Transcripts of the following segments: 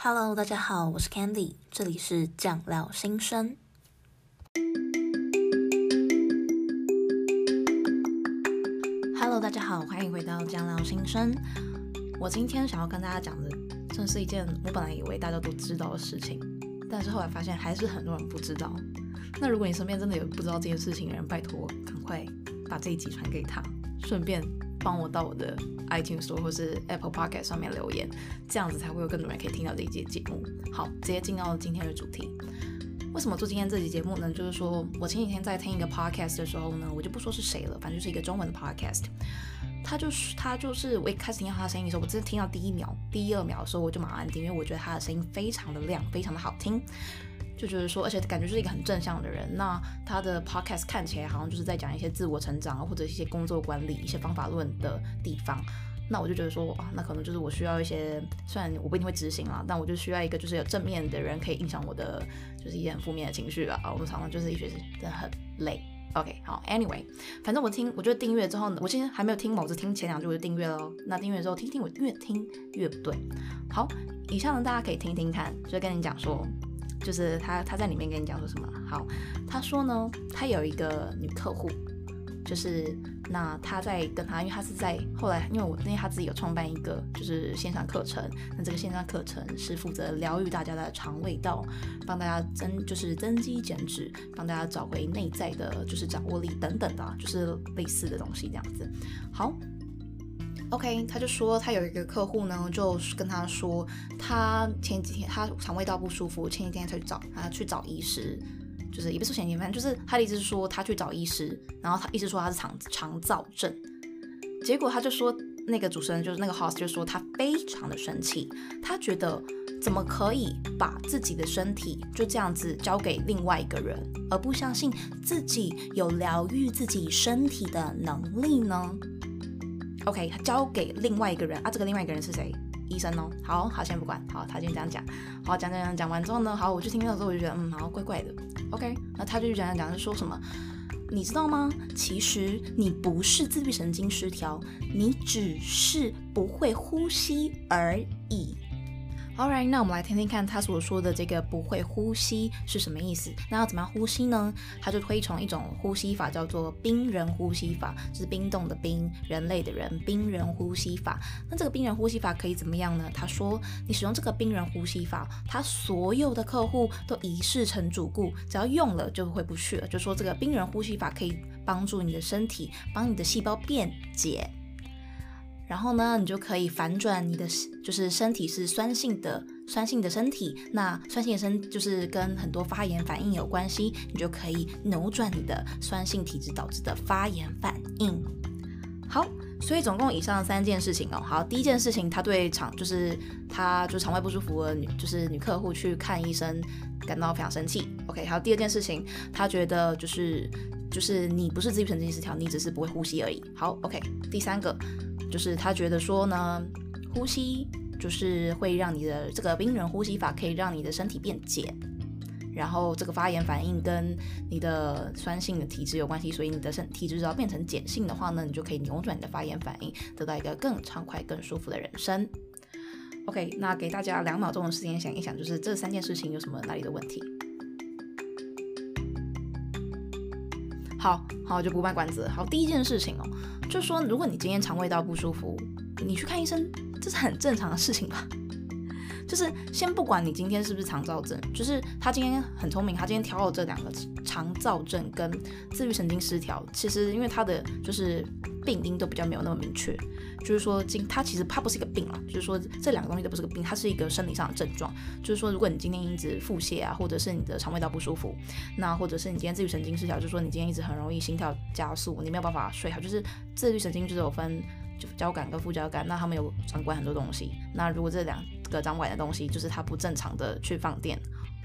Hello，大家好，我是 Candy，这里是酱料新生。Hello，大家好，欢迎回到酱料新生。我今天想要跟大家讲的，这是一件我本来以为大家都知道的事情，但是后来发现还是很多人不知道。那如果你身边真的有不知道这件事情的人，拜托赶快把这一集传给他，顺便。帮我到我的 iTunes 或是 Apple Podcast 上面留言，这样子才会有更多人可以听到这一集节目。好，直接进到今天的主题。为什么做今天这集节目呢？就是说我前几天在听一个 podcast 的时候呢，我就不说是谁了，反正就是一个中文的 podcast。他就是他就是我一开始听到他的声音的时候，我真的听到第一秒、第一二秒的时候，我就马上按订，因为我觉得他的声音非常的亮，非常的好听。就觉得说，而且感觉是一个很正向的人。那他的 podcast 看起来好像就是在讲一些自我成长啊，或者一些工作管理、一些方法论的地方。那我就觉得说，哇，那可能就是我需要一些，虽然我不一定会执行啦，但我就需要一个就是有正面的人可以影响我的，就是一些很负面的情绪啊。我们常常就是一学期真的很累。OK，好，Anyway，反正我听，我觉得订阅之后呢，我现在还没有听某次听前两句我就订阅了。那订阅之后听听，我越听越不对。好，以上呢大家可以听听看，就跟你讲说。就是他，他在里面跟你讲说什么？好，他说呢，他有一个女客户，就是那他在跟他，因为他是在后来，因为我因为他自己有创办一个就是线上课程，那这个线上课程是负责疗愈大家的肠胃道，帮大家增就是增肌减脂，帮大家找回内在的就是掌握力等等的，就是类似的东西这样子。好。OK，他就说他有一个客户呢，就跟他说，他前几天他肠胃道不舒服，前几天才去找他去找医师，就是也不是前几天，反正就是他的意思是说他去找医师，然后他意思说他是肠肠躁症，结果他就说那个主持人就是那个 host 就说他非常的生气，他觉得怎么可以把自己的身体就这样子交给另外一个人，而不相信自己有疗愈自己身体的能力呢？？OK，他交给另外一个人啊，这个另外一个人是谁？医生哦。好好，先不管。好，他就这样讲。好，讲讲讲讲完之后呢，好，我就听到之后我就觉得，嗯，好怪怪的。OK，那他就讲讲讲，他说什么？你知道吗？其实你不是自闭神经失调，你只是不会呼吸而已。Alright，那我们来听听看他所说的这个不会呼吸是什么意思？那要怎么样呼吸呢？他就推崇一种呼吸法，叫做冰人呼吸法，就是冰冻的冰，人类的人，冰人呼吸法。那这个冰人呼吸法可以怎么样呢？他说，你使用这个冰人呼吸法，他所有的客户都一试成主顾，只要用了就回不去了。就说这个冰人呼吸法可以帮助你的身体，帮你的细胞变解。然后呢，你就可以反转你的，就是身体是酸性的，酸性的身体，那酸性的身就是跟很多发炎反应有关系，你就可以扭转你的酸性体质导致的发炎反应。好，所以总共以上三件事情哦。好，第一件事情，他对肠就是他就肠胃不舒服的女就是女客户去看医生感到非常生气。OK，好，第二件事情，他觉得就是就是你不是自律神经失调，你只是不会呼吸而已。好，OK，第三个。就是他觉得说呢，呼吸就是会让你的这个冰人呼吸法可以让你的身体变碱，然后这个发炎反应跟你的酸性的体质有关系，所以你的身体质只要变成碱性的话呢，你就可以扭转你的发炎反应，得到一个更畅快、更舒服的人生。OK，那给大家两秒钟的时间想一想，就是这三件事情有什么哪里的问题？好好，就不卖关子。好，第一件事情哦。就说，如果你今天肠胃道不舒服，你去看医生，这是很正常的事情吧？就是先不管你今天是不是肠燥症，就是他今天很聪明，他今天挑了这两个肠燥症跟自律神经失调，其实因为他的就是病因都比较没有那么明确，就是说今它其实他不是一个病了，就是说这两个东西都不是个病，它是一个生理上的症状。就是说，如果你今天一直腹泻啊，或者是你的肠胃道不舒服，那或者是你今天自律神经失调，就是说你今天一直很容易心跳加速，你没有办法睡好，就是自律神经就是有分就交感跟副交感，那他们有掌管很多东西。那如果这两个掌管的东西就是它不正常的去放电，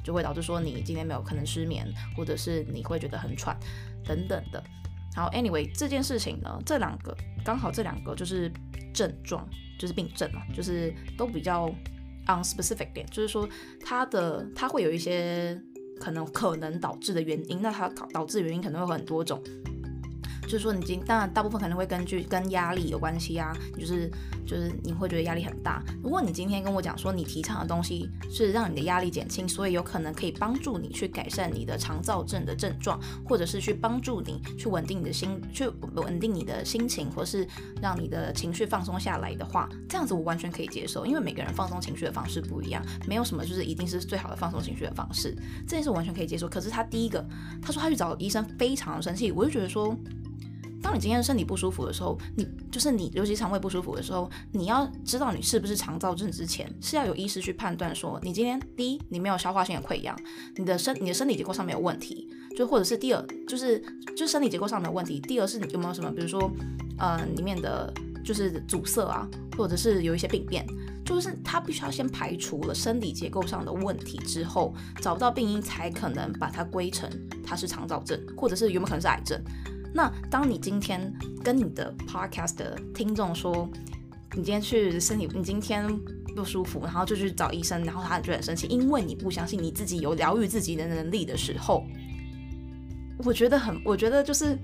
就会导致说你今天没有可能失眠，或者是你会觉得很喘等等的。然后，anyway 这件事情呢，这两个刚好这两个就是症状，就是病症嘛，就是都比较 unspecific 点，就是说它的它会有一些可能可能导致的原因，那它导导致原因可能会有很多种。就是说你今当然大部分可能会根据跟压力有关系啊，就是就是你会觉得压力很大。如果你今天跟我讲说你提倡的东西是让你的压力减轻，所以有可能可以帮助你去改善你的肠躁症的症状，或者是去帮助你去稳定你的心，去稳定你的心情，或是让你的情绪放松下来的话，这样子我完全可以接受，因为每个人放松情绪的方式不一样，没有什么就是一定是最好的放松情绪的方式，这件事我完全可以接受。可是他第一个，他说他去找医生非常生气，我就觉得说。当你今天身体不舒服的时候，你就是你，尤其肠胃不舒服的时候，你要知道你是不是肠躁症之前，是要有医师去判断说，你今天第一，你没有消化性的溃疡，你的身你的身体结构上没有问题，就或者是第二，就是就身体结构上没有问题，第二是你有没有什么，比如说，呃，里面的就是阻塞啊，或者是有一些病变，就是他必须要先排除了生理结构上的问题之后，找不到病因才可能把它归成它是肠躁症，或者是有没有可能是癌症。那当你今天跟你的 podcast 的听众说，你今天去身体，你今天不舒服，然后就去找医生，然后他就很生气，因为你不相信你自己有疗愈自己的能力的时候，我觉得很，我觉得就是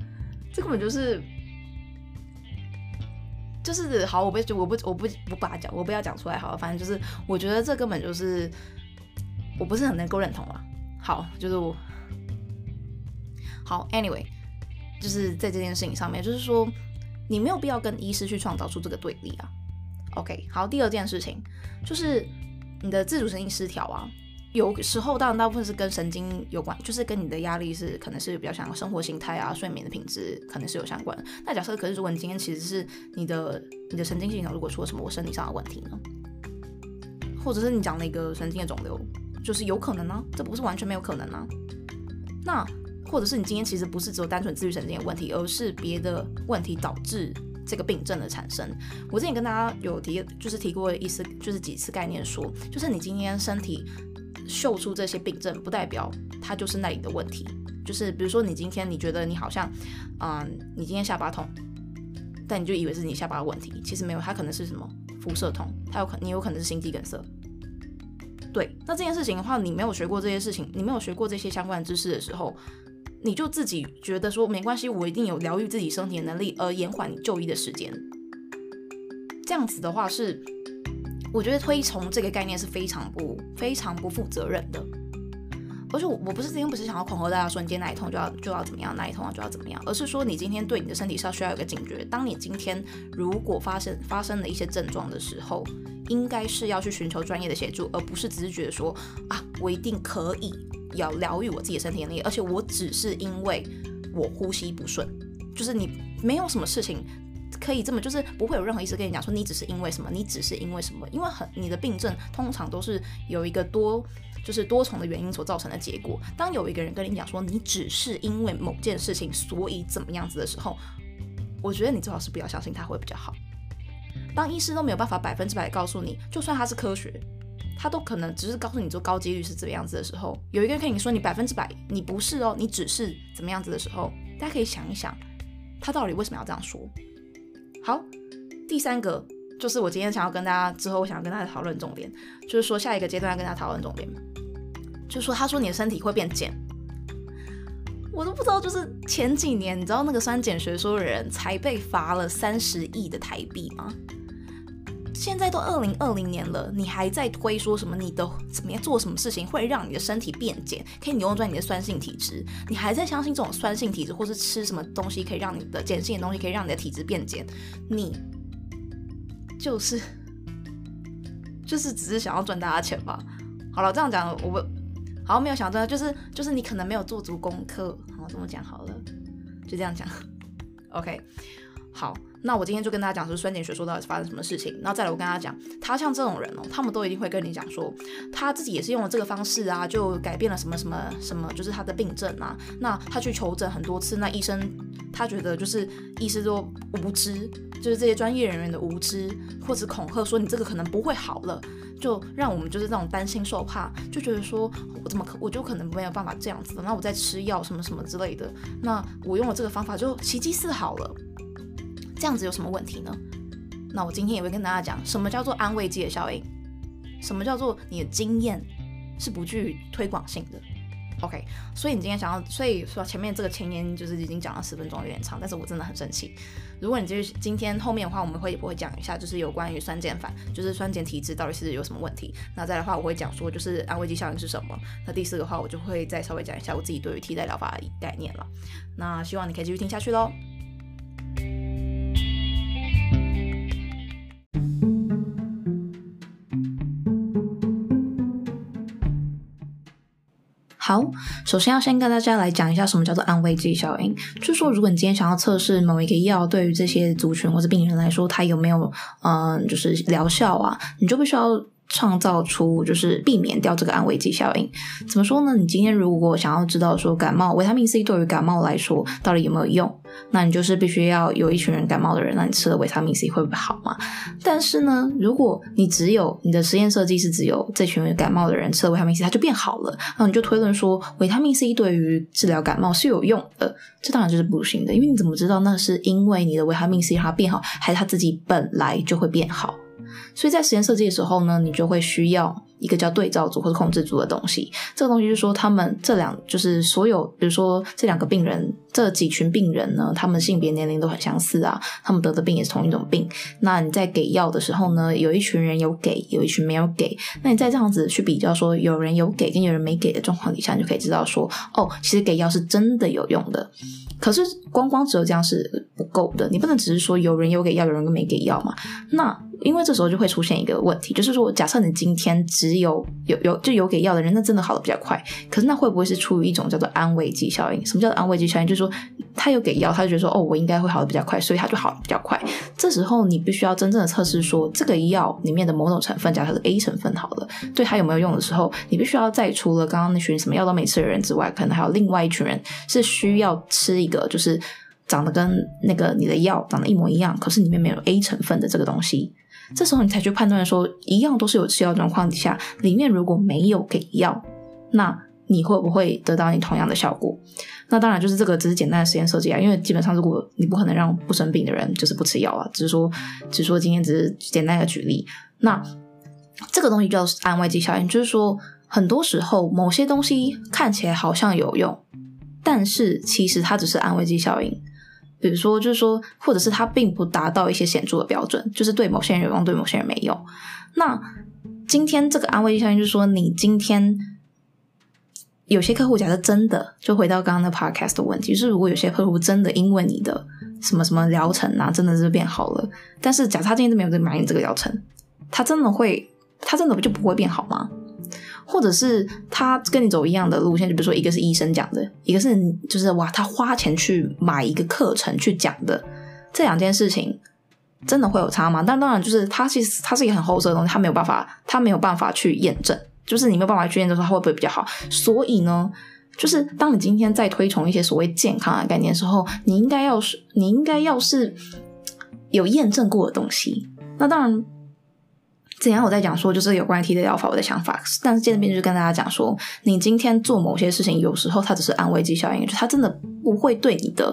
这根本就是就是好，我不我不我不不把它讲，我不要讲出来好了，反正就是我觉得这根本就是我不是很能够认同了。好，就是我好，anyway。就是在这件事情上面，就是说你没有必要跟医师去创造出这个对立啊。OK，好，第二件事情就是你的自主神经失调啊，有时候当然大部分是跟神经有关，就是跟你的压力是可能是比较像生活形态啊、睡眠的品质可能是有相关的。那假设可是如果你今天其实是你的你的神经系统如果出了什么我生理上的问题呢？或者是你讲那个神经的肿瘤，就是有可能呢、这不是完全没有可能啊。那或者是你今天其实不是只有单纯自律神经的问题，而是别的问题导致这个病症的产生。我之前跟大家有提，就是提过一次，就是几次概念说，就是你今天身体秀出这些病症，不代表它就是那里的问题。就是比如说你今天你觉得你好像，嗯，你今天下巴痛，但你就以为是你下巴的问题，其实没有，它可能是什么辐射痛，它有可你有可能是心肌梗塞。对，那这件事情的话，你没有学过这些事情，你没有学过这些相关知识的时候。你就自己觉得说没关系，我一定有疗愈自己身体的能力，而延缓就医的时间。这样子的话是，我觉得推崇这个概念是非常不、非常不负责任的。而且我我不是今天不是想要恐吓大家说你今天哪一痛就要就要怎么样，哪一痛就要怎么样，而是说你今天对你的身体是要需要有个警觉。当你今天如果发生发生了一些症状的时候，应该是要去寻求专业的协助，而不是只是觉得说啊，我一定可以。要疗愈我自己的身体能力，而且我只是因为我呼吸不顺，就是你没有什么事情可以这么，就是不会有任何医生跟你讲说你只是因为什么，你只是因为什么，因为很你的病症通常都是有一个多就是多重的原因所造成的结果。当有一个人跟你讲说你只是因为某件事情所以怎么样子的时候，我觉得你最好是不要相信他会比较好。当医师都没有办法百分之百告诉你，就算他是科学。他都可能只是告诉你做高几率是这个样子的时候，有一个人跟你说你百分之百你不是哦，你只是怎么样子的时候，大家可以想一想，他到底为什么要这样说？好，第三个就是我今天想要跟大家之后我想要跟大家讨论重点，就是说下一个阶段要跟大家讨论重点，就是说他说你的身体会变减，我都不知道，就是前几年你知道那个酸碱学说的人才被罚了三十亿的台币吗？现在都二零二零年了，你还在推说什么？你都怎么样做什么事情会让你的身体变减，可以扭转你的酸性体质？你还在相信这种酸性体质，或是吃什么东西可以让你的碱性的东西可以让你的体质变减？你就是 就是只是想要赚大家钱吧？好了，这样讲我不好没有想到，就是就是你可能没有做足功课。好，这么讲好了，就这样讲。OK，好。那我今天就跟大家讲，说酸碱学说到底是发生什么事情，然后再来我跟大家讲，他像这种人哦，他们都一定会跟你讲说，他自己也是用了这个方式啊，就改变了什么什么什么，就是他的病症啊。那他去求诊很多次，那医生他觉得就是医师都无知，就是这些专业人员的无知，或者恐吓说你这个可能不会好了，就让我们就是这种担心受怕，就觉得说我怎么可我就可能没有办法这样子，那我在吃药什么什么之类的，那我用了这个方法就奇迹似好了。这样子有什么问题呢？那我今天也会跟大家讲，什么叫做安慰剂的效应，什么叫做你的经验是不具推广性的。OK，所以你今天想要，所以说前面这个前言就是已经讲了十分钟，有点长，但是我真的很生气。如果你就是今天后面的话，我们会不会讲一下，就是有关于酸碱反，就是酸碱体质到底是有什么问题？那再的话，我会讲说就是安慰剂效应是什么。那第四个话，我就会再稍微讲一下我自己对于替代疗法的概念了。那希望你可以继续听下去喽。好，首先要先跟大家来讲一下什么叫做安慰剂效应。就是说，如果你今天想要测试某一个药对于这些族群或者病人来说，它有没有嗯、就是疗效啊，你就必须要。创造出就是避免掉这个安慰剂效应，怎么说呢？你今天如果想要知道说感冒维他命 C 对于感冒来说到底有没有用，那你就是必须要有一群人感冒的人，那你吃了维他命 C 会不会好嘛？但是呢，如果你只有你的实验设计是只有这群人感冒的人吃了维他命 C 它就变好了，那你就推论说维他命 C 对于治疗感冒是有用的，这当然就是不行的，因为你怎么知道那是因为你的维他命 C 让它变好，还是它自己本来就会变好？所以在实验设计的时候呢，你就会需要一个叫对照组或者控制组的东西。这个东西就是说，他们这两就是所有，比如说这两个病人，这几群病人呢，他们性别、年龄都很相似啊，他们得的病也是同一种病。那你在给药的时候呢，有一群人有给，有一群没有给。那你再这样子去比较说，有人有给跟有人没给的状况底下，你就可以知道说，哦，其实给药是真的有用的。可是光光只有这样是不够的，你不能只是说有人有给药，有人没给药嘛？那因为这时候就会出现一个问题，就是说，假设你今天只有有有就有给药的人，那真的好的比较快。可是那会不会是出于一种叫做安慰剂效应？什么叫做安慰剂效应？就是说他有给药，他就觉得说哦，我应该会好的比较快，所以他就好的比较快。这时候你必须要真正的测试说这个药里面的某种成分，假设是 A 成分好了，对他有没有用的时候，你必须要在除了刚刚那群什么药都没吃的人之外，可能还有另外一群人是需要吃一个就是长得跟那个你的药长得一模一样，可是里面没有 A 成分的这个东西。这时候你才去判断说，一样都是有吃药状况底下，里面如果没有给药，那你会不会得到你同样的效果？那当然就是这个只是简单的实验设计啊，因为基本上如果你不可能让不生病的人就是不吃药啊，只是说，只是说今天只是简单的举例。那这个东西叫安慰剂效应，就是说很多时候某些东西看起来好像有用，但是其实它只是安慰剂效应。比如说，就是说，或者是它并不达到一些显著的标准，就是对某些人有用，对某些人没用。那今天这个安慰剂效应，就是说，你今天有些客户假设真的，就回到刚刚的 podcast 的问题，就是如果有些客户真的因为你的什么什么疗程啊，真的是变好了，但是假设他今天都没有在买你这个疗程，他真的会，他真的不就不会变好吗？或者是他跟你走一样的路线，就比如说一个是医生讲的，一个是就是哇，他花钱去买一个课程去讲的，这两件事情真的会有差吗？但当然，就是他其实他是一个很后设的东西，他没有办法，他没有办法去验证，就是你没有办法去验证说他会不会比较好。所以呢，就是当你今天在推崇一些所谓健康的概念的时候，你应该要是你应该要是有验证过的东西。那当然。怎样？我在讲说，就是有关 T D 的疗法我的想法。但是见面就是跟大家讲说，你今天做某些事情，有时候它只是安慰剂效应，就它真的不会对你的，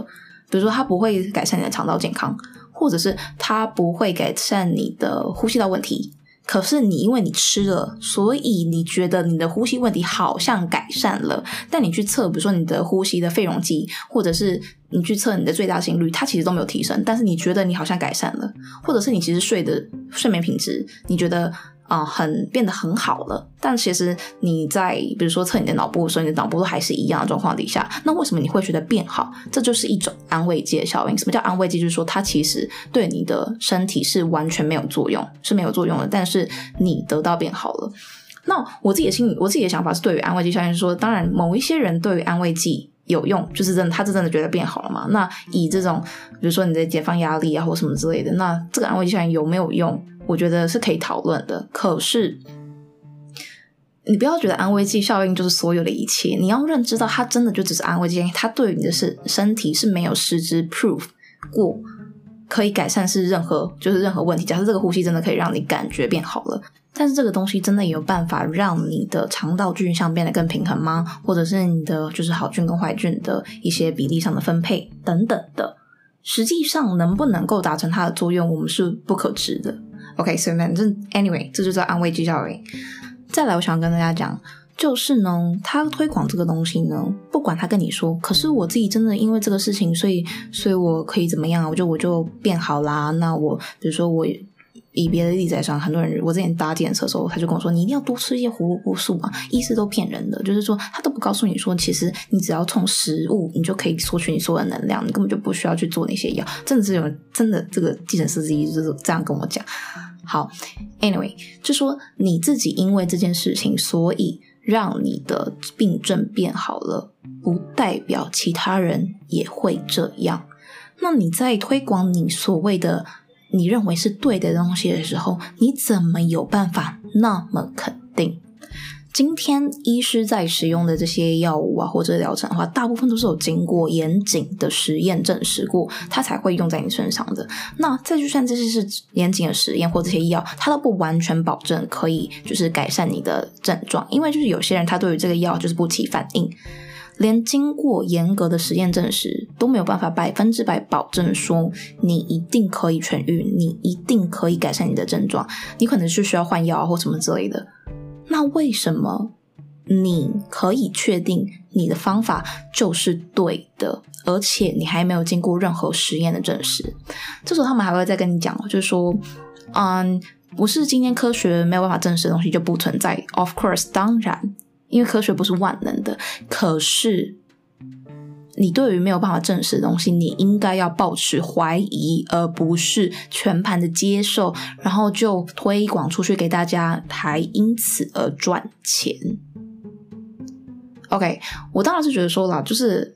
比如说它不会改善你的肠道健康，或者是它不会改善你的呼吸道问题。可是你因为你吃了，所以你觉得你的呼吸问题好像改善了。但你去测，比如说你的呼吸的肺容积，或者是你去测你的最大心率，它其实都没有提升。但是你觉得你好像改善了，或者是你其实睡的睡眠品质，你觉得。啊、很变得很好了，但其实你在比如说测你的脑部，所以你的脑部都还是一样的状况底下，那为什么你会觉得变好？这就是一种安慰剂效应。什么叫安慰剂？就是说它其实对你的身体是完全没有作用，是没有作用的，但是你得到变好了。那我自己的心里，我自己的想法是，对于安慰剂效应是说，当然某一些人对于安慰剂有用，就是真的，他是真的觉得变好了嘛？那以这种比如说你在解放压力啊，或什么之类的，那这个安慰剂效应有没有用？我觉得是可以讨论的，可是你不要觉得安慰剂效应就是所有的一切。你要认知到，它真的就只是安慰剂，它对于你的身身体是没有实质 proof 过可以改善是任何就是任何问题。假设这个呼吸真的可以让你感觉变好了，但是这个东西真的有办法让你的肠道菌相变得更平衡吗？或者是你的就是好菌跟坏菌的一些比例上的分配等等的，实际上能不能够达成它的作用，我们是不可知的。OK，所以反正 anyway，这就叫安慰剂效应。再来，我想跟大家讲，就是呢，他推广这个东西呢，不管他跟你说，可是我自己真的因为这个事情，所以，所以我可以怎么样啊？我就我就变好啦。那我比如说我以别的例子来说，很多人我之前搭计程车的时候，他就跟我说，你一定要多吃一些胡萝卜素嘛，医师都骗人的，就是说他都不告诉你说，其实你只要从食物，你就可以索取你所有的能量，你根本就不需要去做那些药。真的是有真的这个计程车司机就是这样跟我讲。好，Anyway，就说你自己因为这件事情，所以。让你的病症变好了，不代表其他人也会这样。那你在推广你所谓的你认为是对的东西的时候，你怎么有办法那么肯定？今天医师在使用的这些药物啊，或者疗程的话，大部分都是有经过严谨的实验证实过，它才会用在你身上的。那再就算这些是严谨的实验或这些药，它都不完全保证可以就是改善你的症状，因为就是有些人他对于这个药就是不起反应，连经过严格的实验证实都没有办法百分之百保证说你一定可以痊愈，你一定可以改善你的症状，你可能是需要换药或什么之类的。那为什么你可以确定你的方法就是对的，而且你还没有经过任何实验的证实？这时候他们还会再跟你讲，就是说，嗯，不是今天科学没有办法证实的东西就不存在。Of course，当然，因为科学不是万能的。可是。你对于没有办法证实的东西，你应该要保持怀疑，而不是全盘的接受，然后就推广出去给大家，还因此而赚钱。OK，我当然是觉得说啦，就是。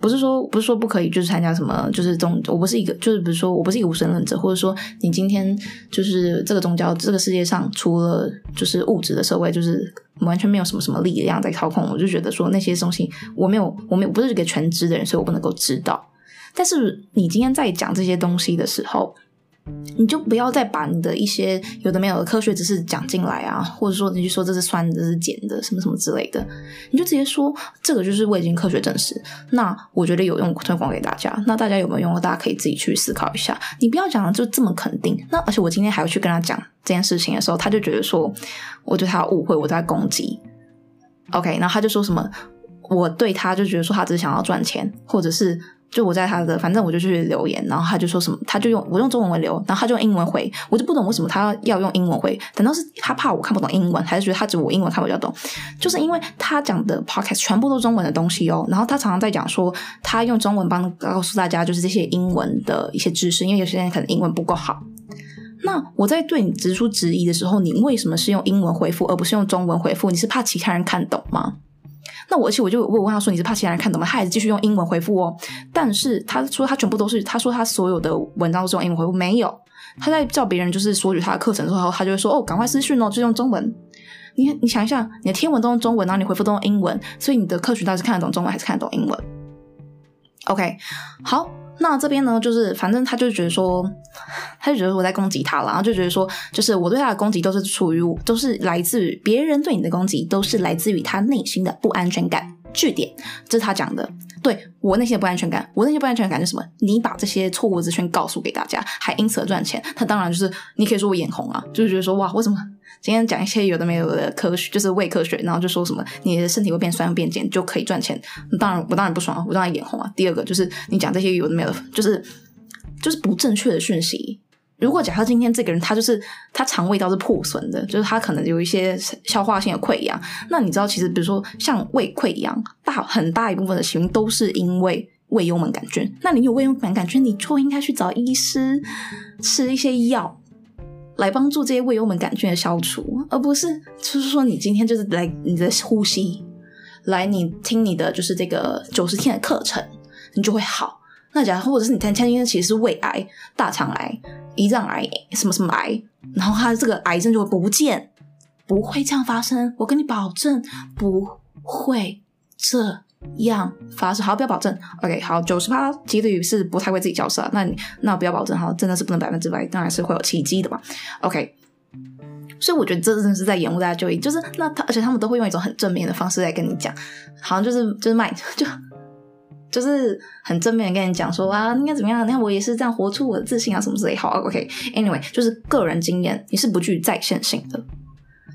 不是说不是说不可以，就是参加什么，就是宗，我不是一个，就是比如说我不是一个无神论者，或者说你今天就是这个宗教，这个世界上除了就是物质的社会，就是完全没有什么什么力量在操控，我就觉得说那些东西我没有，我没有，不是一个全知的人，所以我不能够知道。但是你今天在讲这些东西的时候。你就不要再把你的一些有的没有的科学知识讲进来啊，或者说你就说这是酸的，这是碱的，什么什么之类的，你就直接说这个就是未经科学证实。那我觉得有用，推广给大家。那大家有没有用？大家可以自己去思考一下。你不要讲的就这么肯定。那而且我今天还要去跟他讲这件事情的时候，他就觉得说我对他误会，我在攻击。OK，然后他就说什么，我对他就觉得说他只是想要赚钱，或者是。就我在他的，反正我就去留言，然后他就说什么，他就用我用中文留，然后他就用英文回，我就不懂为什么他要用英文回，等到是他怕我看不懂英文，还是觉得他只有我英文看比较懂？就是因为他讲的 podcast 全部都是中文的东西哦，然后他常常在讲说他用中文帮告诉大家就是这些英文的一些知识，因为有些人可能英文不够好。那我在对你提出质疑的时候，你为什么是用英文回复而不是用中文回复？你是怕其他人看懂吗？那我而且我就我问他说，你是怕其他人看懂吗？他还是继续用英文回复哦。但是他说他全部都是，他说他所有的文章都是用英文回复，没有。他在叫别人就是索取他的课程的时候，他就会说哦，赶快私讯哦，就用中文。你你想一下，你的天文都用中文，然后你回复都用英文，所以你的客群到底是看得懂中文还是看得懂英文？OK，好。那这边呢，就是反正他就觉得说，他就觉得我在攻击他了，然后就觉得说，就是我对他的攻击都是出于，都是来自于别人对你的攻击，都是来自于他内心的不安全感。据点，这是他讲的。对，我内心的不安全感，我内心不安全感是什么？你把这些错误资讯告诉给大家，还因此而赚钱，他当然就是你可以说我眼红啊，就是觉得说哇，为什么今天讲一些有的没有的科学，就是伪科学，然后就说什么你的身体会变酸变碱就可以赚钱？当然我当然不爽，我当然眼红啊。第二个就是你讲这些有的没有，就是就是不正确的讯息。如果假设今天这个人他就是他肠胃道是破损的，就是他可能有一些消化性的溃疡，那你知道其实比如说像胃溃疡，大很大一部分的起因都是因为胃幽门杆菌。那你有胃幽门杆菌，你就应该去找医师吃一些药来帮助这些胃幽门杆菌的消除，而不是就是说你今天就是来你的呼吸，来你听你的就是这个九十天的课程，你就会好。那假如或者是你听听其实是胃癌、大肠癌。胰脏癌什么什么癌，然后他这个癌症就会不见，不会这样发生，我跟你保证不会这一样发誓。好，不要保证，OK，好，九十八几率是不太会自己交涉，那你那不要保证哈，真的是不能百分之百，当然是会有奇迹的嘛，OK。所以我觉得这真的是在延误大家就医，就是那他，而且他们都会用一种很正面的方式来跟你讲，好像就是就是卖 就。就是很正面的跟你讲说啊，应该怎么样？你看我也是这样活出我的自信啊，什么之类。好，OK，Anyway，、okay, 就是个人经验，你是不具再现性的。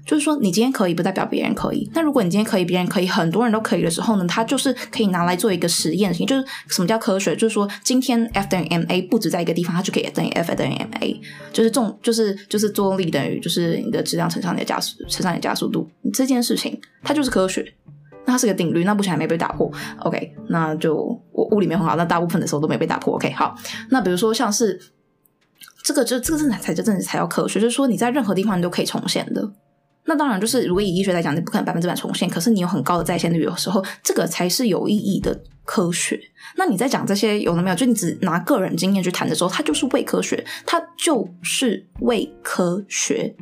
就是说，你今天可以，不代表别人可以。那如果你今天可以，别人可以，很多人都可以的时候呢，它就是可以拿来做一个实验性。就是什么叫科学？就是说，今天 F 等于 ma 不止在一个地方，它就可以等于 F 等于 ma。就是重，就是就是作用力等于就是你的质量乘上你的加速乘上你的加速度。这件事情它就是科学。那它是个定律，那目前还没被打破。OK，那就我物理没很好，那大部分的时候都没被打破。OK，好，那比如说像是这个，就这个真的才真的才叫科学，就是说你在任何地方你都可以重现的。那当然，就是如果以医学来讲，你不可能百分之百重现。可是你有很高的再现率的时候，这个才是有意义的科学。那你在讲这些有了没有？就你只拿个人经验去谈的时候，它就是伪科学，它就是伪科学。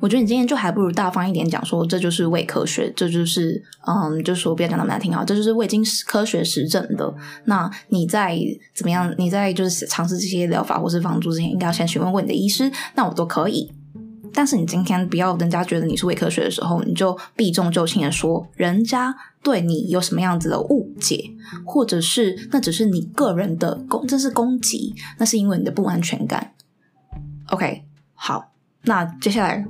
我觉得你今天就还不如大方一点讲说，这就是伪科学，这就是嗯，就是说不要讲那么难听哈，这就是未经科学实证的。那你在怎么样？你在就是尝试这些疗法或是防住之前，应该要先询问问你的医师，那我都可以。但是你今天不要人家觉得你是伪科学的时候，你就避重就轻的说人家对你有什么样子的误解，或者是那只是你个人的攻，这是攻击，那是因为你的不安全感。OK，好，那接下来。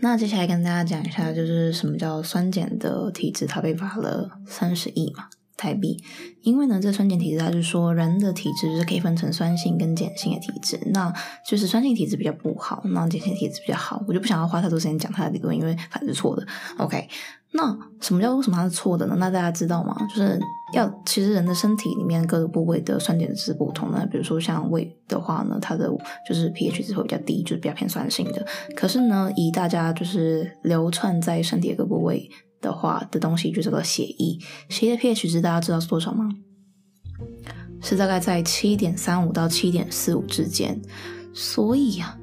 那接下来跟大家讲一下，就是什么叫酸碱的体质，它被罚了三十亿嘛台币。因为呢，这酸碱体质，它是说人的体质是可以分成酸性跟碱性的体质，那就是酸性体质比较不好，那碱性体质比较好。我就不想要花太多时间讲它的理论，因为反正是错的。OK。那什么叫为什么它是错的呢？那大家知道吗？就是要其实人的身体里面各个部位的酸碱值不同呢。比如说像胃的话呢，它的就是 pH 值会比较低，就是比较偏酸性的。可是呢，以大家就是流窜在身体的各部位的话的东西，就这个血液，血液的 pH 值大家知道是多少吗？是大概在七点三五到七点四五之间。所以呀。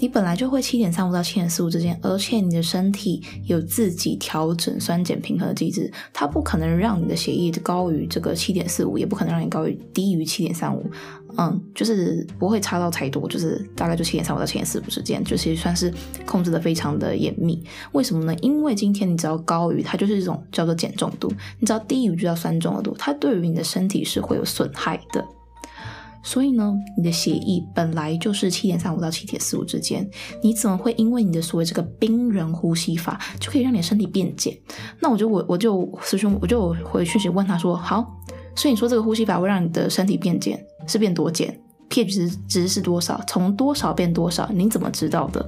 你本来就会七点三五到七点四五之间，而且你的身体有自己调整酸碱平衡的机制，它不可能让你的血液高于这个七点四五，也不可能让你高于低于七点三五，嗯，就是不会差到太多，就是大概就七点三五到七点四五之间，就其实算是控制的非常的严密。为什么呢？因为今天你只要高于，它就是一种叫做碱中毒；你只要低于，就叫酸中毒，它对于你的身体是会有损害的。所以呢，你的血液本来就是七点三五到七点四五之间，你怎么会因为你的所谓这个冰人呼吸法就可以让你的身体变碱？那我就我我就师兄我就回讯息问他说，好，所以你说这个呼吸法会让你的身体变碱，是变多碱？pH 值值是多少？从多少变多少？你怎么知道的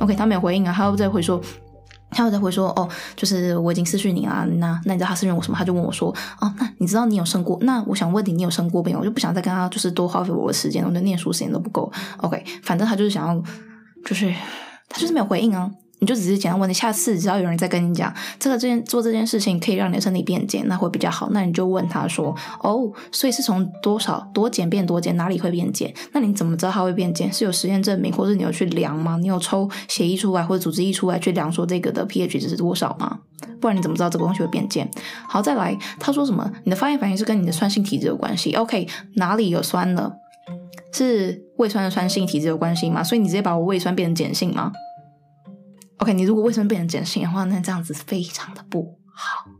？OK，他没有回应啊，他又再回说。他又在回说，哦，就是我已经失去你啊，那那你知道他私讯我什么？他就问我说，哦，那你知道你有生过？那我想问你，你有生过病？我就不想再跟他就是多耗费我的时间，我的念书时间都不够。OK，反正他就是想要，就是他就是没有回应啊。你就只是简单问你，下次只要有人再跟你讲这个这件做这件事情可以让你的身体变碱，那会比较好。那你就问他说，哦，所以是从多少多碱变多碱，哪里会变碱？那你怎么知道它会变碱？是有实验证明，或者你有去量吗？你有抽血液出来或者组织液出来去量说这个的 pH 值是多少吗？不然你怎么知道这个东西会变碱？好，再来，他说什么？你的发炎反应是跟你的酸性体质有关系。OK，哪里有酸了？是胃酸的酸性体质有关系吗？所以你直接把我胃酸变成碱性吗？OK，你如果胃酸变成碱性的话，那这样子非常的不好。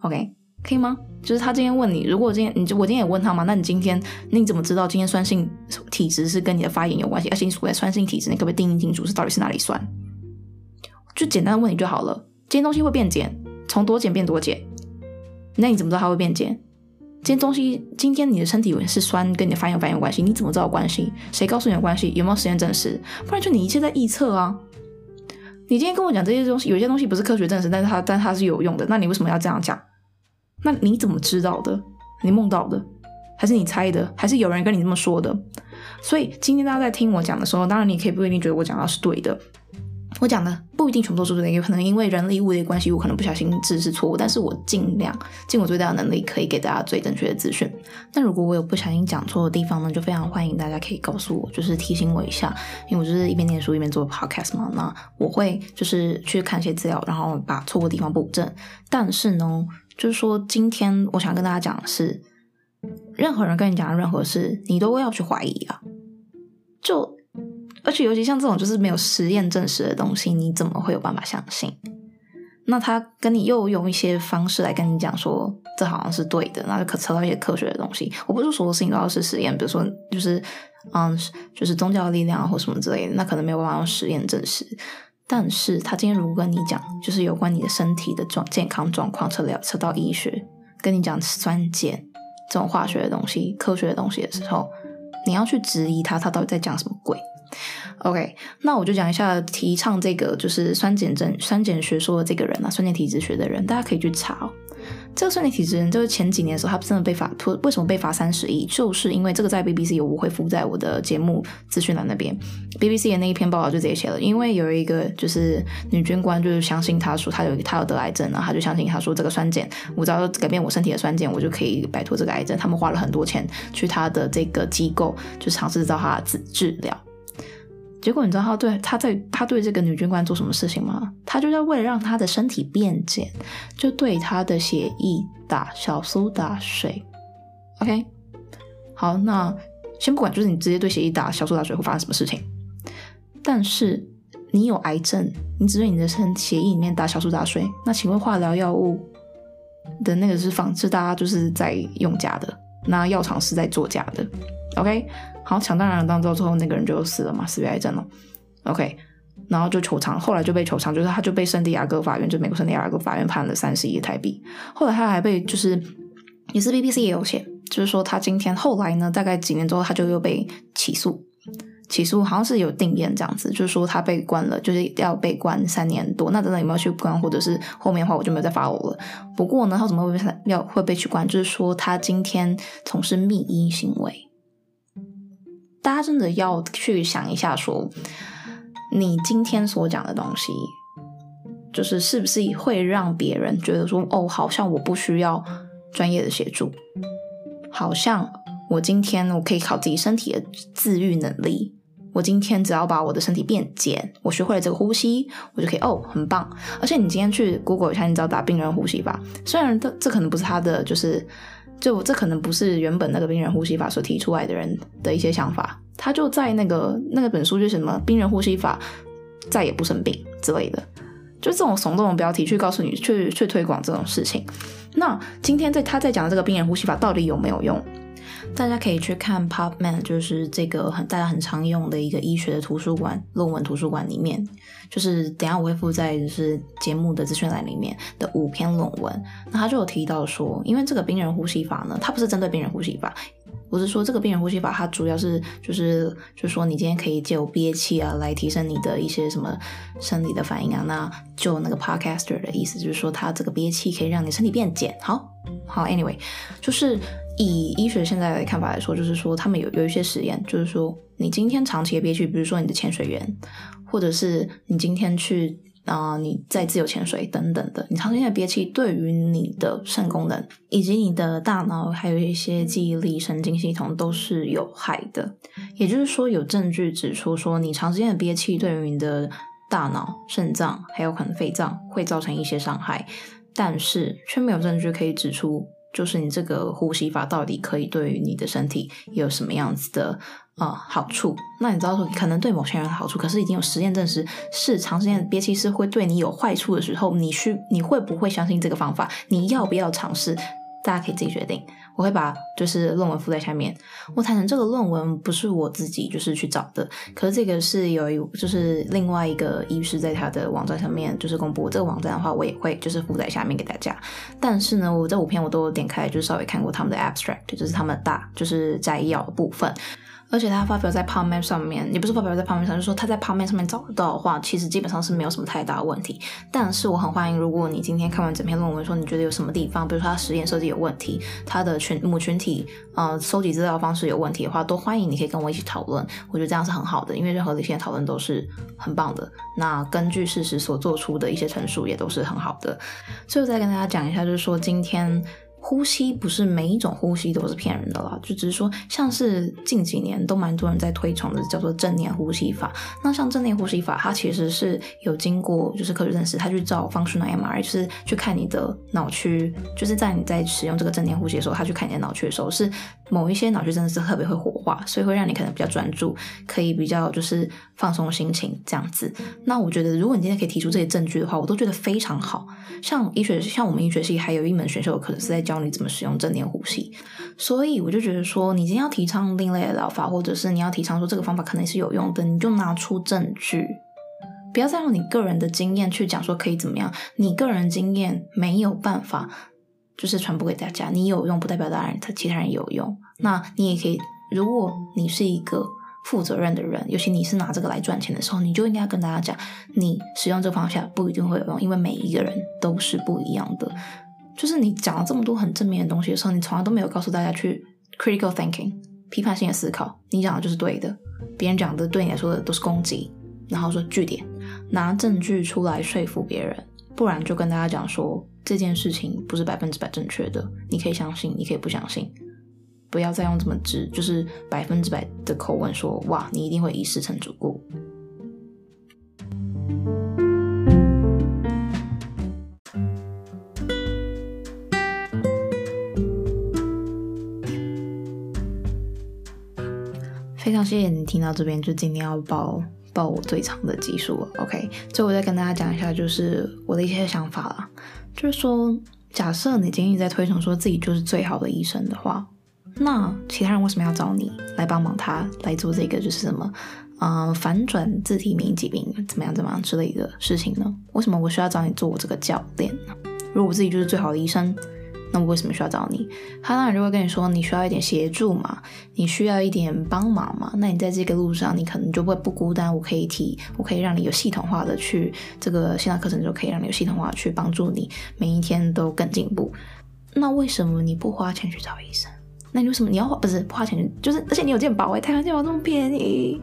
OK，可以吗？就是他今天问你，如果今天你就我今天也问他嘛，那你今天你怎么知道今天酸性体质是跟你的发炎有关系？而且你所谓酸性体质，你可不可以定义清楚是到底是哪里酸？就简单的问你就好了。今天东西会变碱，从多碱变多碱，那你怎么知道它会变碱？今天东西，今天你的身体是酸，跟你的发炎反应有关系，你怎么知道有关系？谁告诉你有关系？有没有实验证实？不然就你一切在臆测啊。你今天跟我讲这些东西，有些东西不是科学证实，但是它但它是有用的。那你为什么要这样讲？那你怎么知道的？你梦到的，还是你猜的，还是有人跟你这么说的？所以今天大家在听我讲的时候，当然你可以不一定觉得我讲的是对的。我讲的不一定全部都是对的，有可能因为人力物力关系，我可能不小心知识错误，但是我尽量尽我最大的能力，可以给大家最正确的资讯。那如果我有不小心讲错的地方呢，就非常欢迎大家可以告诉我，就是提醒我一下，因为我就是一边念书一边做 podcast 嘛，那我会就是去看一些资料，然后把错误的地方补正。但是呢，就是说今天我想跟大家讲的是，任何人跟你讲任何事，你都要去怀疑啊。就而且尤其像这种就是没有实验证实的东西，你怎么会有办法相信？那他跟你又用一些方式来跟你讲说，这好像是对的，那就可扯到一些科学的东西。我不是说所有事情都要是实验，比如说就是嗯，就是宗教力量或什么之类的，那可能没有办法用实验证实。但是他今天如果跟你讲，就是有关你的身体的状健康状况，扯了扯到医学，跟你讲酸碱这种化学的东西、科学的东西的时候，你要去质疑他，他到底在讲什么鬼？OK，那我就讲一下提倡这个就是酸碱症、酸碱学说的这个人啊，酸碱体质学的人，大家可以去查哦。这个酸碱体质人，就是前几年的时候，他真的被罚，为什么被罚三十亿？就是因为这个在 BBC 有我会附在我的节目资讯栏那边，BBC 的那一篇报道就直接写了，因为有一个就是女军官，就是相信他说他有他有得癌症啊，他就相信他说这个酸碱，我只要改变我身体的酸碱，我就可以摆脱这个癌症。他们花了很多钱去他的这个机构，就尝试找他治治疗。结果你知道他对他在他对这个女军官做什么事情吗？他就在为了让她的身体变简，就对她的血液打小苏打水。OK，好，那先不管，就是你直接对血液打小苏打水会发生什么事情。但是你有癌症，你只对你的身血液里面打小苏打水，那请问化疗药物的那个是仿制，大家就是在用假的，那药厂是在做假的。OK。好，抢当然当之后，那个人就死了嘛，死于癌症了。OK，然后就求偿，后来就被求偿，就是他就被圣地亚哥法院，就美国圣地亚哥法院判了三十亿台币。后来他还被就是也是 BBC 也有写，就是说他今天后来呢，大概几年之后，他就又被起诉，起诉好像是有定谳这样子，就是说他被关了，就是要被关三年多。那真的有没有去关，或者是后面的话，我就没有再 follow 了。不过呢，他怎么会被要会被去关？就是说他今天从事密医行为。大家真的要去想一下说，你今天所讲的东西，就是是不是会让别人觉得说，哦，好像我不需要专业的协助，好像我今天我可以靠自己身体的自愈能力，我今天只要把我的身体变简，我学会了这个呼吸，我就可以哦，很棒。而且你今天去 Google 一下，你只要打病人呼吸法，虽然这这可能不是他的，就是。就这可能不是原本那个冰人呼吸法所提出来的人的一些想法，他就在那个那个本书，就什么冰人呼吸法再也不生病之类的，就这种耸动的标题去告诉你，去去推广这种事情。那今天在他在讲的这个冰人呼吸法到底有没有用？大家可以去看 PubMed，就是这个很大家很常用的一个医学的图书馆论文图书馆里面，就是等下我会附在就是节目的资讯栏里面的五篇论文。那他就有提到说，因为这个病人呼吸法呢，它不是针对病人呼吸法，我是说这个病人呼吸法它主要是就是就是说你今天可以借由憋气啊来提升你的一些什么生理的反应啊。那就那个 Podcaster 的意思就是说，他这个憋气可以让你身体变简。好，好，Anyway，就是。以医学现在的看法来说，就是说他们有有一些实验，就是说你今天长期的憋气，比如说你的潜水员，或者是你今天去啊、呃、你在自由潜水等等的，你长时间的憋气对于你的肾功能以及你的大脑还有一些记忆力、神经系统都是有害的。也就是说，有证据指出说，你长时间的憋气对于你的大脑、肾脏还有可能肺脏会造成一些伤害，但是却没有证据可以指出。就是你这个呼吸法到底可以对于你的身体有什么样子的啊、呃、好处？那你知道说可能对某些人的好处，可是已经有实验证实是长时间憋气是会对你有坏处的时候，你需你会不会相信这个方法？你要不要尝试？大家可以自己决定。我会把就是论文附在下面。我坦承这个论文不是我自己就是去找的，可是这个是有一就是另外一个医师在他的网站上面就是公布。这个网站的话，我也会就是附在下面给大家。但是呢，我这五篇我都点开，就是稍微看过他们的 abstract，就是他们的大就是摘要部分。而且他发表在 PubMed 上面，也不是发表在 PubMed 上，就是说他在 PubMed 上面找得到的话，其实基本上是没有什么太大的问题。但是我很欢迎，如果你今天看完整篇论文，说你觉得有什么地方，比如说他实验设计有问题，他的群母群体呃收集资料方式有问题的话，都欢迎你可以跟我一起讨论。我觉得这样是很好的，因为任何理性讨论都是很棒的。那根据事实所做出的一些陈述也都是很好的。最后再跟大家讲一下，就是说今天。呼吸不是每一种呼吸都是骗人的啦，就只是说，像是近几年都蛮多人在推崇的，叫做正念呼吸法。那像正念呼吸法，它其实是有经过就是科学证实，它去照 functional MRI，就是去看你的脑区，就是在你在使用这个正念呼吸的时候，它去看你的脑区的时候，是某一些脑区真的是特别会活化，所以会让你可能比较专注，可以比较就是放松心情这样子。那我觉得，如果你今天可以提出这些证据的话，我都觉得非常好。像医学，像我们医学系还有一门选修课是在教。你怎么使用正念呼吸？所以我就觉得说，你今天要提倡另类的疗法，或者是你要提倡说这个方法可能是有用的，你就拿出证据，不要再用你个人的经验去讲说可以怎么样。你个人经验没有办法就是传播给大家，你有用不代表当然他其他人有用。那你也可以，如果你是一个负责任的人，尤其你是拿这个来赚钱的时候，你就应该跟大家讲，你使用这个方向不一定会有用，因为每一个人都是不一样的。就是你讲了这么多很正面的东西的时候，你从来都没有告诉大家去 critical thinking 批判性的思考。你讲的就是对的，别人讲的对你来说的都是攻击，然后说据点，拿证据出来说服别人，不然就跟大家讲说这件事情不是百分之百正确的，你可以相信，你可以不相信，不要再用这么直，就是百分之百的口吻说哇，你一定会一试成主顾。非常谢谢你听到这边，就今天要报报我最长的集数了。OK，最后我再跟大家讲一下，就是我的一些想法啦。就是说，假设你今天在推崇说自己就是最好的医生的话，那其他人为什么要找你来帮忙他来做这个就是什么，呃，反转自体免疫疾病怎么样怎么样之类的事情呢？为什么我需要找你做我这个教练呢？如果我自己就是最好的医生。那我为什么需要找你？他当然就会跟你说，你需要一点协助嘛，你需要一点帮忙嘛。那你在这个路上，你可能就会不孤单。我可以提，我可以让你有系统化的去这个线上课程，就可以让你有系统化去帮助你每一天都更进步。那为什么你不花钱去找医生？那你为什么你要花不是花钱？就是而且你有健保哎，台湾健保这么便宜。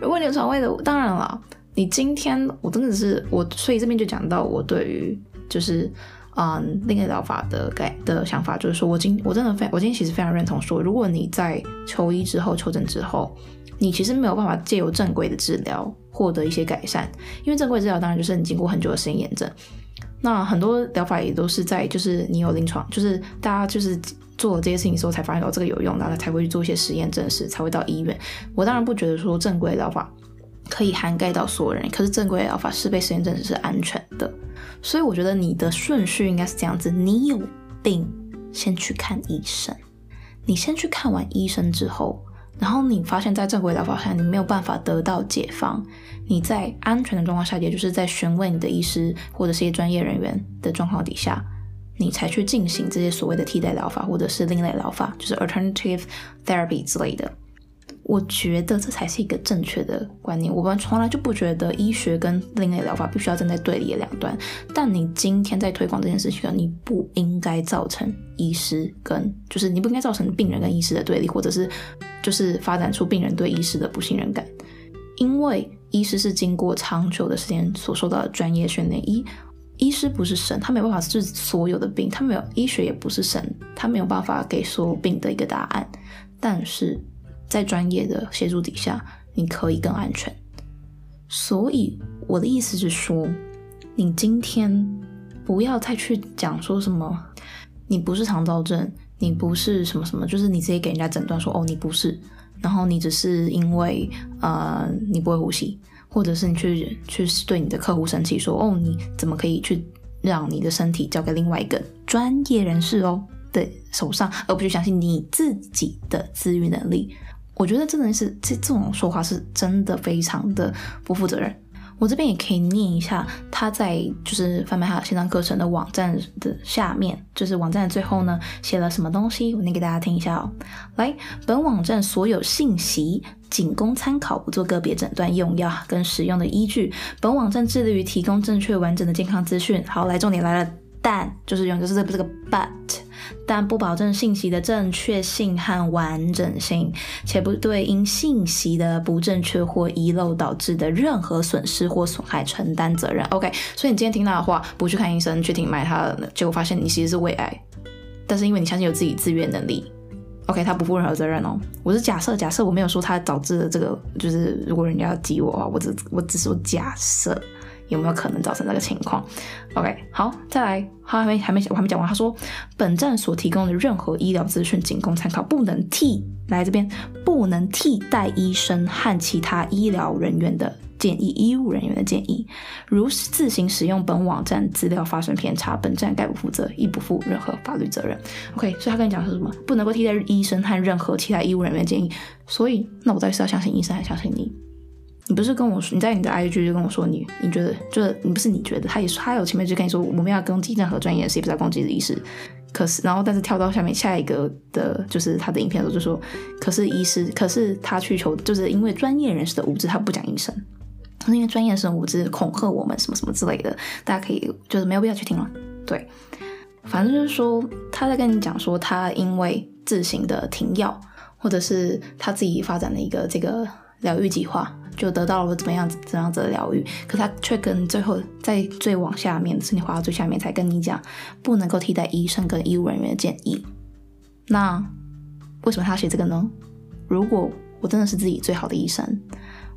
如果你有床位的，当然了，你今天我真的是我，所以这边就讲到我对于就是。嗯，另类疗法的改的想法就是说，我今我真的非我今天其实非常认同说，如果你在求医之后、求诊之后，你其实没有办法借由正规的治疗获得一些改善，因为正规治疗当然就是你经过很久的实验验证。那很多疗法也都是在就是你有临床，就是大家就是做了这些事情的时候才发现哦这个有用，然后才会去做一些实验证实，才会到医院。我当然不觉得说正规疗法可以涵盖到所有人，可是正规疗法是被实验证实是安全的。所以我觉得你的顺序应该是这样子：你有病，先去看医生。你先去看完医生之后，然后你发现，在正规疗法下你没有办法得到解方，你在安全的状况下，也就是在询问你的医师或者是一些专业人员的状况底下，你才去进行这些所谓的替代疗法或者是另类疗法，就是 alternative therapy 之类的。我觉得这才是一个正确的观念。我们从来就不觉得医学跟另类疗法必须要站在对立的两端。但你今天在推广这件事情上，你不应该造成医师跟就是你不应该造成病人跟医师的对立，或者是就是发展出病人对医师的不信任感。因为医师是经过长久的时间所受到的专业训练，一医师不是神，他没办法治所有的病，他没有医学也不是神，他没有办法给所有病的一个答案。但是。在专业的协助底下，你可以更安全。所以我的意思是说，你今天不要再去讲说什么，你不是肠燥症，你不是什么什么，就是你直接给人家诊断说，哦，你不是，然后你只是因为呃你不会呼吸，或者是你去去对你的客户生气说，哦，你怎么可以去让你的身体交给另外一个专业人士哦的手上，而不去相信你自己的自愈能力。我觉得真的是这这种说话是真的非常的不负责任。我这边也可以念一下他在就是贩卖他线上课程的网站的下面，就是网站的最后呢写了什么东西，我念给大家听一下哦。来，本网站所有信息仅供参考，不做个别诊断、用药跟使用的依据。本网站致力于提供正确完整的健康资讯。好，来重点来了，但就是用就是这个这个 but。但不保证信息的正确性和完整性，且不对因信息的不正确或遗漏导致的任何损失或损害承担责任。OK，所以你今天听到的话，不去看医生，去听买它，结果发现你其实是胃癌，但是因为你相信有自己自愈能力，OK，他不负任何责任哦。我是假设，假设我没有说他导致了这个，就是如果人家要激我的话，我只我只是说假设。有没有可能造成这个情况？OK，好，再来，他还没还没我还没讲完。他说，本站所提供的任何医疗资讯仅供参考，不能替来这边不能替代医生和其他医疗人员的建议，医务人员的建议。如自行使用本网站资料发生偏差，本站概不负责，亦不负任何法律责任。OK，所以他跟你讲的是什么？不能够替代医生和任何其他医务人员建议。所以，那我到底是要相信医生，还是相信你？你不是跟我说，你在你的 IG 就跟我说你，你觉得就是你不是你觉得，他也他有前面就跟你说，我们要攻击任何专业人士，不是要攻击医师。可是，然后但是跳到下面下一个的，就是他的影片的时候就说，可是医师，可是他去求，就是因为专业人士的无知，他不讲医生，因为专业人士的无知恐吓我们什么什么之类的，大家可以就是没有必要去听了。对，反正就是说他在跟你讲说，他因为自行的停药，或者是他自己发展的一个这个疗愈计划。就得到了怎么样怎样子的疗愈，可他却跟最后在最往下面，是你滑到最下面才跟你讲，不能够替代医生跟医务人员的建议。那为什么他写这个呢？如果我真的是自己最好的医生，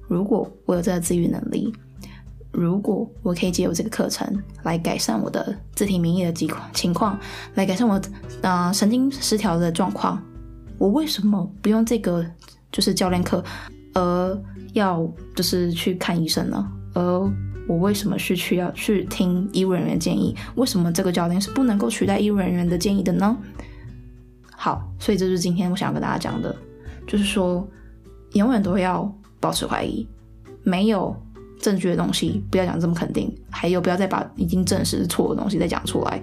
如果我有这个自愈能力，如果我可以借由这个课程来改善我的自体免疫的情况，来改善我啊、呃、神经失调的状况，我为什么不用这个就是教练课？而要就是去看医生呢？而我为什么是去要去听医务人员建议？为什么这个教练是不能够取代医务人员的建议的呢？好，所以这就是今天我想要跟大家讲的，就是说永远都要保持怀疑，没有证据的东西不要讲这么肯定，还有不要再把已经证实是错的东西再讲出来。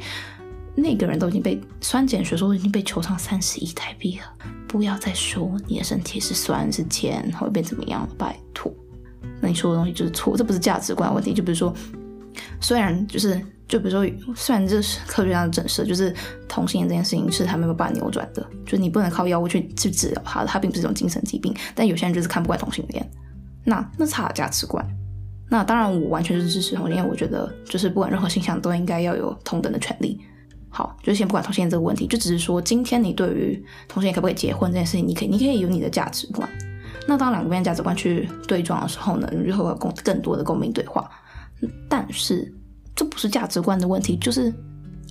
那个人都已经被酸碱学说已经被求偿三十亿台币了，不要再说你的身体是酸是碱会变怎么样了，拜托。那你说的东西就是错，这不是价值观问题。就比如说，虽然就是就比如说，虽然这是科学上的证实，就是同性恋这件事情是他没有办法扭转的，就是你不能靠药物去去治疗他，他并不是一种精神疾病。但有些人就是看不惯同性恋，那那是他的价值观。那当然我完全是支持同性恋，我觉得就是不管任何性向都应该要有同等的权利。好，就先不管同性恋这个问题，就只是说，今天你对于同性恋可不可以结婚这件事情，你可以，你可以有你的价值观。那当两个边价值观去对撞的时候呢，你就会有更更多的共鸣对话。但是这不是价值观的问题，就是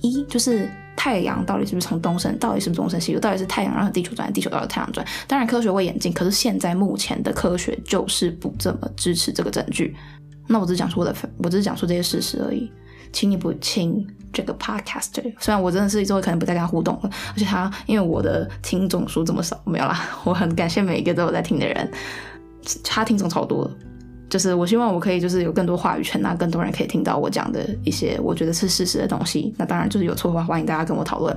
一就是太阳到底是不是从东升，到底是不是东升西落，到底是太阳让地球转，地球绕着太阳转。当然科学会演进，可是现在目前的科学就是不这么支持这个证据。那我只是讲出我的，我只是讲出这些事实而已。请你不听这个 podcaster，虽然我真的是之后可能不再跟他互动了，而且他因为我的听众数这么少，没有啦，我很感谢每一个都有在听的人，他听众超多，就是我希望我可以就是有更多话语权，那更多人可以听到我讲的一些我觉得是事实的东西，那当然就是有错的话，欢迎大家跟我讨论。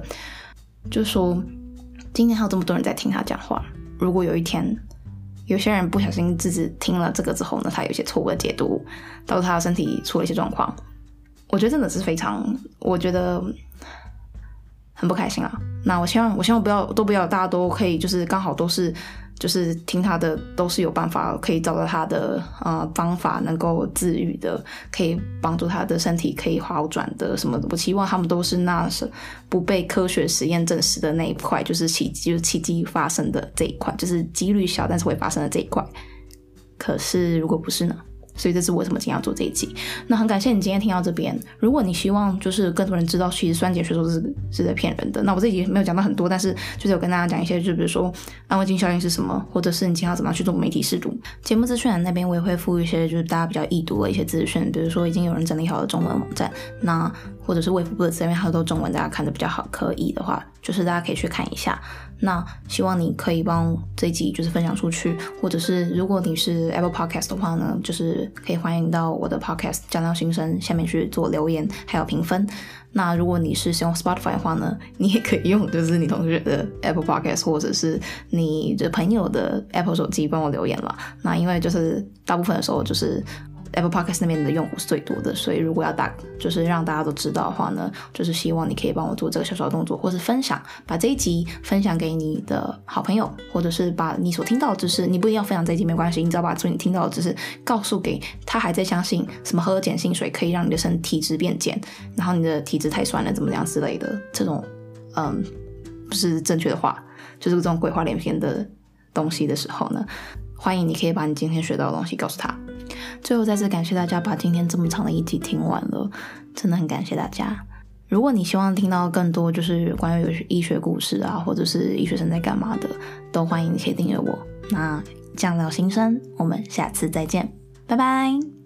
就说今天还有这么多人在听他讲话，如果有一天有些人不小心自己听了这个之后呢，他有些错误的解读，导致他的身体出了一些状况。我觉得真的是非常，我觉得很不开心啊。那我希望，我希望不要都不要，大家都可以就是刚好都是就是听他的，都是有办法可以找到他的呃方法，能够治愈的，可以帮助他的身体可以好转的什么的。我希望他们都是那是不被科学实验证实的那一块，就是奇迹，就是奇迹发生的这一块，就是几率小但是会发生的这一块。可是如果不是呢？所以这是为什么今天要做这一集。那很感谢你今天听到这边。如果你希望就是更多人知道，其实酸碱学说是是在骗人的。那我这一集没有讲到很多，但是就是有跟大家讲一些，就比如说安慰剂效应是什么，或者是你今天要怎么样去做媒体试读。节目资讯栏那边我也会附一些就是大家比较易读的一些资讯，比如说已经有人整理好的中文网站，那或者是卫福部的资源，它都中文，大家看的比较好。可以的话，就是大家可以去看一下。那希望你可以帮这一集就是分享出去，或者是如果你是 Apple Podcast 的话呢，就是可以欢迎到我的 Podcast 酱料心声下面去做留言，还有评分。那如果你是使用 Spotify 的话呢，你也可以用就是你同学的 Apple Podcast，或者是你的朋友的 Apple 手机帮我留言了。那因为就是大部分的时候就是。Apple Podcast 那边的用户是最多的，所以如果要打，就是让大家都知道的话呢，就是希望你可以帮我做这个小小的动作，或是分享，把这一集分享给你的好朋友，或者是把你所听到的知识，你不一定要分享这一集没关系，你只要把你听到的知识告诉给他还在相信什么喝碱性水可以让你的身体质变碱，然后你的体质太酸了怎么样之类的这种，嗯。不是正确的话，就是这种鬼话连篇的东西的时候呢，欢迎你可以把你今天学到的东西告诉他。最后再次感谢大家把今天这么长的一集听完了，真的很感谢大家。如果你希望听到更多就是关于医学故事啊，或者是医学生在干嘛的，都欢迎你可以订阅我。那酱料新生，我们下次再见，拜拜。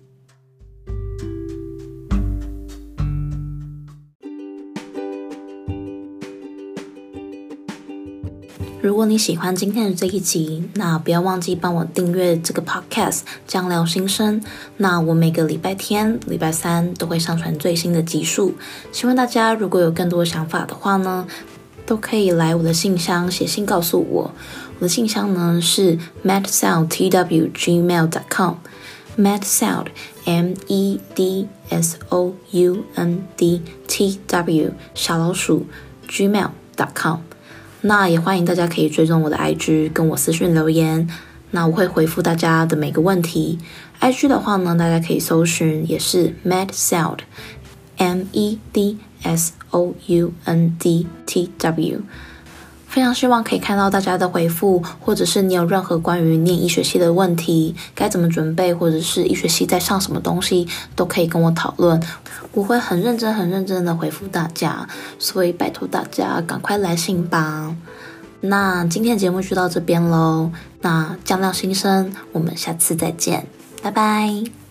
如果你喜欢今天的这一集，那不要忘记帮我订阅这个 podcast《酱料心声》。那我每个礼拜天、礼拜三都会上传最新的集数。希望大家如果有更多想法的话呢，都可以来我的信箱写信告诉我。我的信箱呢是 medsoundtw@gmail.com，medsound m e d s o u n d t w 小老鼠 gmail.com。那也欢迎大家可以追踪我的 IG，跟我私讯留言，那我会回复大家的每个问题。IG 的话呢，大家可以搜寻，也是 medsound，M E D S O U N D T W。非常希望可以看到大家的回复，或者是你有任何关于念医学系的问题，该怎么准备，或者是医学系在上什么东西，都可以跟我讨论，我会很认真、很认真的回复大家，所以拜托大家赶快来信吧。那今天的节目就到这边喽，那酱料新生，我们下次再见，拜拜。